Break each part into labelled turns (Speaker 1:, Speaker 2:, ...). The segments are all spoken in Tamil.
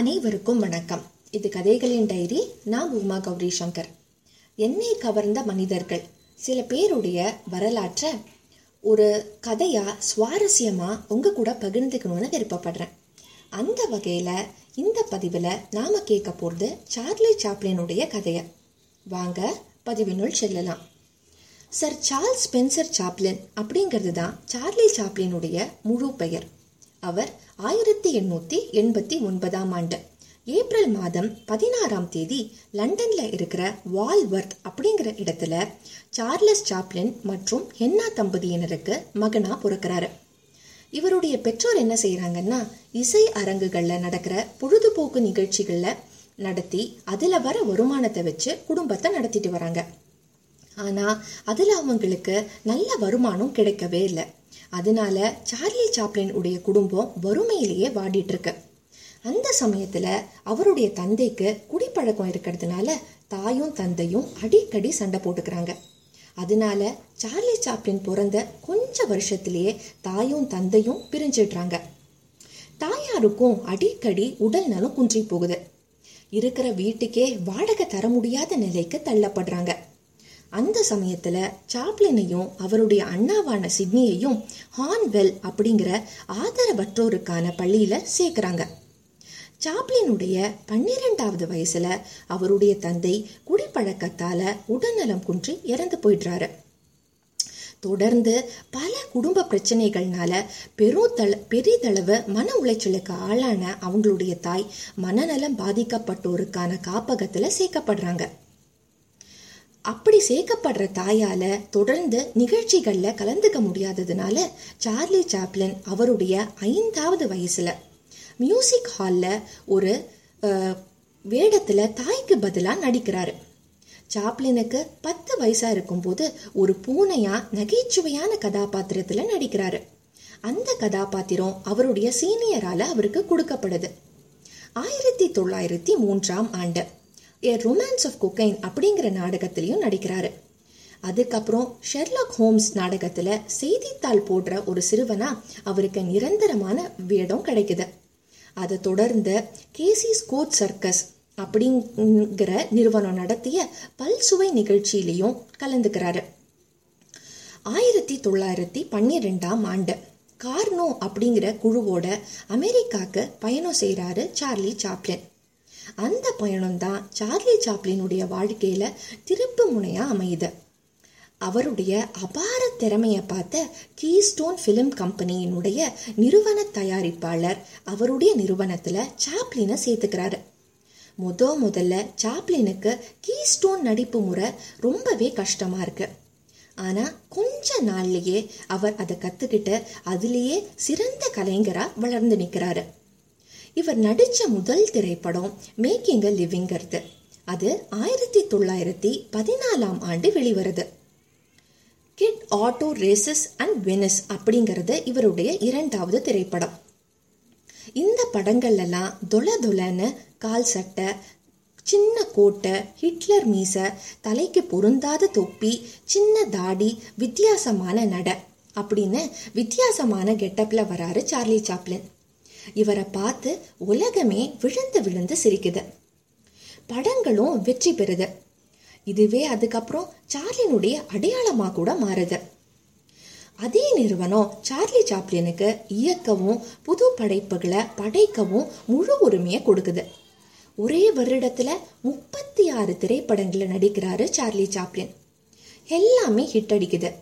Speaker 1: அனைவருக்கும் வணக்கம். இது கதைகளின் டைரி. நான் உமா கௌரி சங்கர். என்னை கவர்ந்த மனிதர்கள். சில பேருடைய வரலாற்றை ஒரு கதையாக சுவாரஸ்யமாக உங்க கூட பகிர்ந்துக்கணும்னு விருப்பப்படுறேன். அந்த வகையில் இந்த பதிவில் நாம் கேட்க போகிறது சார்லி சாப்ளினுடைய கதையை. வாங்க பதிவினுள் செல்லலாம். சர் சார்ல்ஸ் ஸ்பென்சர் சாப்ளின் அப்படிங்கிறது தான் சார்லி சாப்ளினுடைய முழு பெயர். அவர் ஆயிரத்தி எண்ணூத்தி எண்பத்தி ஒன்பதாம் ஆண்டு. ஏப்ரல் மாதம் பதினாறாம் தேதி லண்டன்ல இருக்கிற வால்வர்த் அப்படிங்கிற இடத்துல சார்லஸ் சாப்ளின் மற்றும் ஹென்னா தம்பதியினருக்கு மகனா பிறக்கிறாரு. இவருடைய பெற்றோர் என்ன செய்யறாங்கன்னா இசை அரங்குகள்ல நடக்கிற பொழுதுபோக்கு நிகழ்ச்சிகள்ல நடத்தி அதுல வர வருமானத்தை வச்சு குடும்பத்தை நடத்திட்டு வராங்க. ஆனா அதுல அவங்களுக்கு நல்ல வருமானம் கிடைக்கவே இல்லை. அதனால சார்லி சாப்ளின் உடைய குடும்பம் வறுமையிலேயே வாடிட்டு இருக்கு அந்த சமயத்துல அவருடைய தந்தைக்கு குடிப்பழக்கம் இருக்கிறதுனால தாயும் தந்தையும் அடிக்கடி சண்டை போட்டுக்கிறாங்க. அதனால சார்லி சாப்ளின் பிறந்த கொஞ்ச வருஷத்திலேயே தாயும் தந்தையும் பிரிஞ்சிடுறாங்க. தாயாருக்கும் அடிக்கடி உடல் நலம் குன்றி போகுது. இருக்கிற வீட்டுக்கே வாடகை தர முடியாத நிலைக்கு தள்ளப்படுறாங்க. அந்த சமயத்துல சாப்ளினையும் அவருடைய அண்ணாவான சிட்னியையும் ஹான்வெல் அப்படிங்கிற ஆதரவற்றோருக்கான பள்ளியில சேர்க்கிறாங்க. சாப்ளினுடைய பன்னிரெண்டாவது வயசுல அவருடைய தந்தை குடிப்பழக்கத்தால உடல்நலம் குன்றி இறந்து போயிடுறாரு. தொடர்ந்து பல குடும்ப பிரச்சனைகள்னால பெருதள பெரிதளவு மன உளைச்சலுக்கு ஆளான அவங்களுடைய தாய் மனநலம் பாதிக்கப்பட்டோருக்கான காப்பகத்துல சேர்க்கப்படுறாங்க. அப்படி சேர்க்கப்படுற தாயால தொடர்ந்து நிகழ்ச்சிகள்ல கலந்துக்க முடியாததுனால சார்லி சாப்ளின் அவருடைய ஐந்தாவது வயசுல மியூசிக் ஹாலில் ஒரு வேடத்துல தாய்க்கு பதிலாக நடிக்கிறாரு. சாப்ளினுக்கு பத்து வயசா இருக்கும்போது ஒரு பூனையா நகைச்சுவையான கதாபாத்திரத்துல நடிக்கிறாரு. அந்த கதாபாத்திரம் அவருடைய சீனியரால அவருக்கு கொடுக்கப்படுது. ஆயிரத்தி தொள்ளாயிரத்தி மூன்றாம் ஆண்டு ஏ ரொமான்ஸ் ஆஃப் கொக்கைன் அப்படிங்கிற நாடகத்திலையும் நடிக்கிறாரு. அதுக்கப்புறம் ஷெர்லாக் ஹோம்ஸ் நாடகத்தில் செய்தித்தாள் போடுற ஒரு சிறுவனா அவருக்கு நிரந்தரமான வேடம் கிடைக்குது. அதை தொடர்ந்து கேசி ஸ்கோட் சர்க்கஸ் அப்படிங்கிற நிறுவனம் நடத்திய பல்சுவை நிகழ்ச்சியிலையும் கலந்துக்கிறாரு. ஆயிரத்தி தொள்ளாயிரத்தி பன்னிரெண்டாம் ஆண்டு கார்னோ அப்படிங்கிற குழுவோட அமெரிக்காக்கு பயணம் செய்கிறாரு சார்லி சாப்ளின். அந்த பயணம்தான் சார்லி சாப்ளினுடைய வாழ்க்கையில திருப்பு முனையா அமையுது. அவருடைய அபார திறமையை பார்த்த கீஸ்டோன் ஃபிலிம் கம்பெனியினுடைய நிறுவன தயாரிப்பாளர் அவருடைய நிறுவனத்தில் சாப்ளினை சேர்த்துக்கிறாரு. முத முதல்ல சாப்ளினுக்கு கீஸ்டோன் நடிப்பு முறை ரொம்பவே கஷ்டமா இருக்கு. ஆனா கொஞ்ச நாள்லயே அவர் அதை கற்றுக்கிட்டு அதுலேயே சிறந்த கலைஞராக வளர்ந்து நிற்கிறாரு இவர் நடித்த முதல் திரைப்படம் மேக்கிங் அ லிவிங்கிறது அது ஆயிரத்தி தொள்ளாயிரத்தி பதினாலாம் ஆண்டு வெளிவருது. Kid auto races and Venice அப்படிங்கிறது இவருடைய இரண்டாவது திரைப்படம். இந்த படங்கள்லாம் தொல தொலன்னு கால் சட்டை சின்ன கோட்டை ஹிட்லர் மீச தலைக்கு பொருந்தாத தொப்பி சின்ன தாடி வித்தியாசமான நட அப்படின்னு வித்தியாசமான கெட்டப்பில் வராரு சார்லி சாப்ளின். இவரை பார்த்து உலகமே விழுந்து விழுந்து சிரிக்குது. படங்களும் வெற்றி பெறுது. இதுவே அதுக்கப்புறம் சார்லினுடைய அடையாளமாக கூட மாறுது. அதே நிறுவனம் சார்லி சாப்ளினுக்கு இயக்கவும் புது படைப்புகளை படைக்கவும் முழு உரிமையை கொடுக்குது. ஒரே வருடத்தில் முப்பத்தி ஆறு திரைப்படங்களில் நடிக்கிறாரு சார்லி சாப்ளின். எல்லாமே ஹிட் அடிக்குது.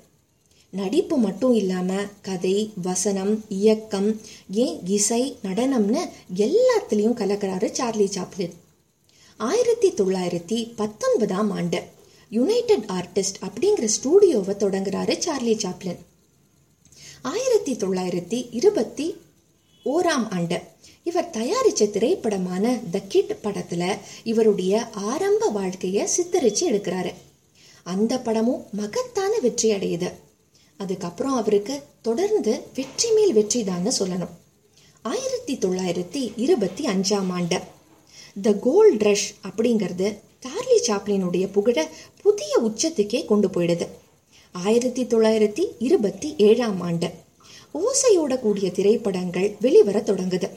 Speaker 1: நடிப்பு மட்டும் இல்லாமல் கதை வசனம் இயக்கம் ஏன் இசை நடனம்னு எல்லாத்துலேயும் கலக்கிறாரு சார்லி சாப்ளின். ஆயிரத்தி தொள்ளாயிரத்தி பத்தொன்பதாம் ஆண்டு யுனைடெட் ஆர்டிஸ்ட் அப்படிங்கிற ஸ்டூடியோவை தொடங்குறாரு சார்லி சாப்ளின். ஆயிரத்தி தொள்ளாயிரத்தி இருபத்தி ஓராம் ஆண்டு இவர் தயாரித்த திரைப்படமான த கிட் படத்தில் இவருடைய ஆரம்ப வாழ்க்கையை சித்தரித்து எடுக்கிறாரு. அந்த படமும் மகத்தான வெற்றி அடையுது அதுக்கப்புறம் அவருக்கு தொடர்ந்து வெற்றி மேல் வெற்றி தான் சொல்லணும். ஆயிரத்தி தொள்ளாயிரத்தி இருபத்தி அஞ்சாம் ஆண்டு. த கோல்ட் ரஷ் அப்படிங்கிறது சார்லி சாப்ளினுடைய புகழ புதிய உச்சத்துக்கே கொண்டு போயிடுது. ஆயிரத்தி தொள்ளாயிரத்தி இருபத்தி ஏழாம் ஆண்டு. ஓசையோட கூடிய திரைப்படங்கள் வெளிவர தொடங்குது.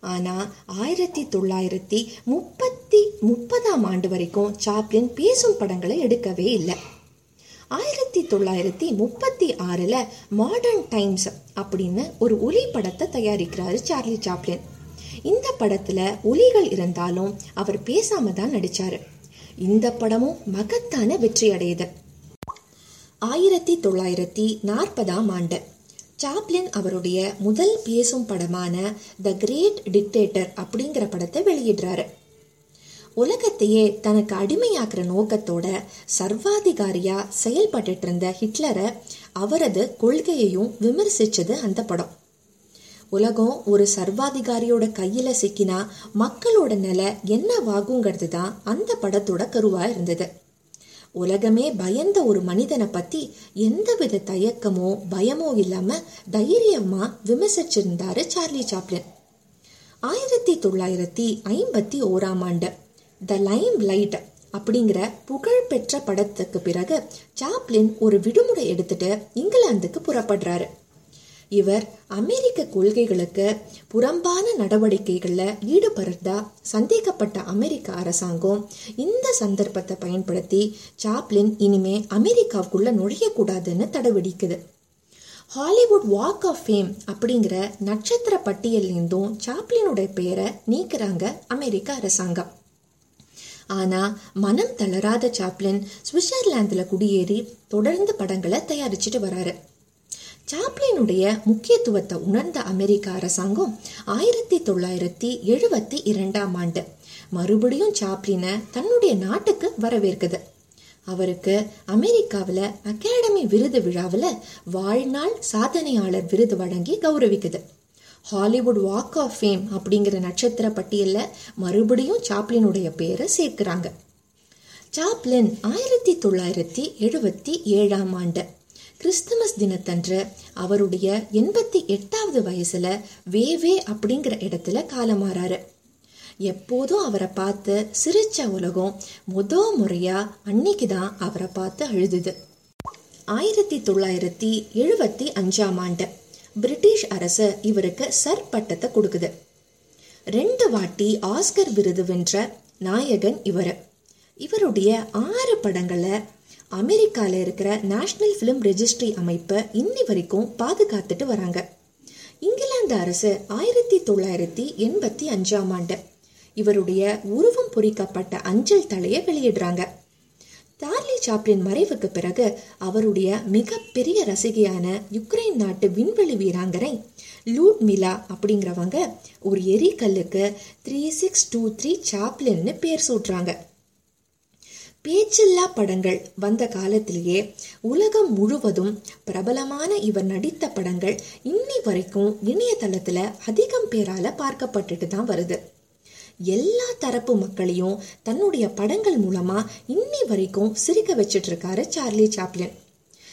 Speaker 1: ஆனால் ஆயிரத்தி தொள்ளாயிரத்தி முப்பத்தி முப்பதாம் ஆண்டு வரைக்கும் சாப்ளின் பேசும் படங்களை எடுக்கவே இல்லை. ஆயிரத்தி தொள்ளாயிரத்தி முப்பத்தி ஆறில் மாடர்ன் டைம்ஸ் அப்படின்னு ஒரு ஒலி படத்தை தயாரிக்கிறாரு சார்லி சாப்ளின். இந்த படத்தில் ஒலிகள் இருந்தாலும் அவர் பேசாம தான் நடிச்சார். இந்த படமும் மகத்தான வெற்றி அடையுது ஆயிரத்தி தொள்ளாயிரத்தி நாற்பதாம் ஆண்டு சாப்ளின் அவருடைய முதல் பேசும் படமான த கிரேட் டிக்டேட்டர் அப்படிங்கிற படத்தை வெளியிடுறாரு. உலகத்தையே தனக்கு அடிமையாக்குற நோக்கத்தோட சர்வாதிகாரியா செயல்பட்டு இருந்த ஹிட்லரை அவரது கொள்கையையும் விமர்சிச்சது அந்த படம். உலகம் ஒரு சர்வாதிகாரியோட கையில சிக்கினா மக்களோட நிலை என்னவாகுங்கிறது தான் அந்த படத்தோட கருவா இருந்தது. உலகமே பயந்த ஒரு மனிதனை பத்தி எந்தவித தயக்கமோ பயமோ இல்லாம தைரியமா விமர்சிச்சிருந்தாரு சார்லி சாப்ளின். ஆயிரத்தி தொள்ளாயிரத்தி ஐம்பத்தி ஓராம் ஆண்டு. த லைம் லைட் அப்படிங்கிற புகழ்பெற்ற படத்துக்கு பிறகு சாப்ளின் ஒரு விடுமுறை எடுத்துட்டு இங்கிலாந்துக்கு புறப்படுறாரு. இவர் அமெரிக்க கொள்கைகளுக்கு புறம்பான நடவடிக்கைகளில் ஈடுபடுறதா சந்தேகப்பட்ட அமெரிக்க அரசாங்கம் இந்த சந்தர்ப்பத்தை பயன்படுத்தி சாப்ளின் இனிமே அமெரிக்காவுக்குள்ள நுழையக்கூடாதுன்னு தடைவிடிக்குது. ஹாலிவுட் வாக் ஆஃப் ஃபேம் அப்படிங்கிற நட்சத்திர பட்டியலேருந்தும் சாப்ளினுடைய பெயரை நீக்கிறாங்க அமெரிக்க அரசாங்கம். ஆனால் மனம் தளராத சாப்ளின் சுவிட்சர்லாந்தில் குடியேறி தொடர்ந்து படங்களை தயாரிச்சுட்டு வராரு. சாப்ளினுடைய முக்கியத்துவத்தை உணர்ந்த அமெரிக்க அரசாங்கம் ஆயிரத்தி தொள்ளாயிரத்தி எழுபத்தி இரண்டாம் ஆண்டு மறுபடியும் சாப்ளினை தன்னுடைய நாட்டுக்கு வரவேற்குது. அவருக்கு அமெரிக்காவில் அகாடமி விருது விழாவில் வாழ்நாள் சாதனையாளர் விருது வழங்கி கௌரவிக்குது. ஹாலிவுட் வாக் ஆஃப் ஃபேம் அப்படிங்கிற நட்சத்திர பட்டியலில் மறுபடியும் சாப்ளினுடைய பேரை சேர்க்கிறாங்க. சாப்ளின் ஆயிரத்தி தொள்ளாயிரத்தி எழுபத்தி ஏழாம் ஆண்டு கிறிஸ்துமஸ் தினத்தன்று அவருடைய எண்பத்தி எட்டாவது வயசில் வேவே அப்படிங்கிற இடத்துல காலமாறாரு. எப்போதும் அவரை பார்த்து சிரிச்ச உலகம் முத முறையாக அன்னைக்கு தான் அவரை பார்த்து அழுதுது. ஆயிரத்தி தொள்ளாயிரத்தி எழுபத்தி அஞ்சாம் ஆண்டு பிரிட்டிஷ் அரசு இவருக்கு சர் பட்டத்தை கொடுக்குது. ரெண்டு வாட்டி ஆஸ்கர் விருது வென்ற நாயகன் இவர். இவருடைய ஆறு படங்களை அமெரிக்காவில் இருக்கிற நேஷனல் ஃபிலிம் ரெஜிஸ்ட்ரி அமைப்பை இன்னி வரைக்கும் பாதுகாத்துட்டு வராங்க. இங்கிலாந்து அரசு ஆயிரத்தி தொள்ளாயிரத்தி எண்பத்தி அஞ்சாம் ஆண்டு இவருடைய உருவம் பொறிக்கப்பட்ட அஞ்சல் தலையை வெளியிடுறாங்க. சார்லி சாப்ளின் மறைவுக்கு பிறகு அவருடைய மிகப்பெரிய ரசிகையான யுக்ரைன் நாட்டு விண்வெளி வீராங்கனை லூட் மிலா அப்படிங்கிறவங்க ஒரு எரிகல்லுக்கு த்ரீ சிக்ஸ் டூ த்ரீ சாப்ளின்னு பேர் சூட்டுறாங்க. பேச்சில்லா படங்கள் வந்த காலத்திலேயே உலகம் முழுவதும் பிரபலமான இவர் நடித்த படங்கள் இன்னி வரைக்கும் இணையதளத்தில் அதிகம் பேரால பார்க்கப்பட்டுட்டு தான் வருது. எல்லா தரப்பு மக்களையும் தன்னுடைய படங்கள் மூலமா இன்னி வரைக்கும் சிரிக்க வச்சிட்டு இருக்காரு சார்லி சாப்ளின்.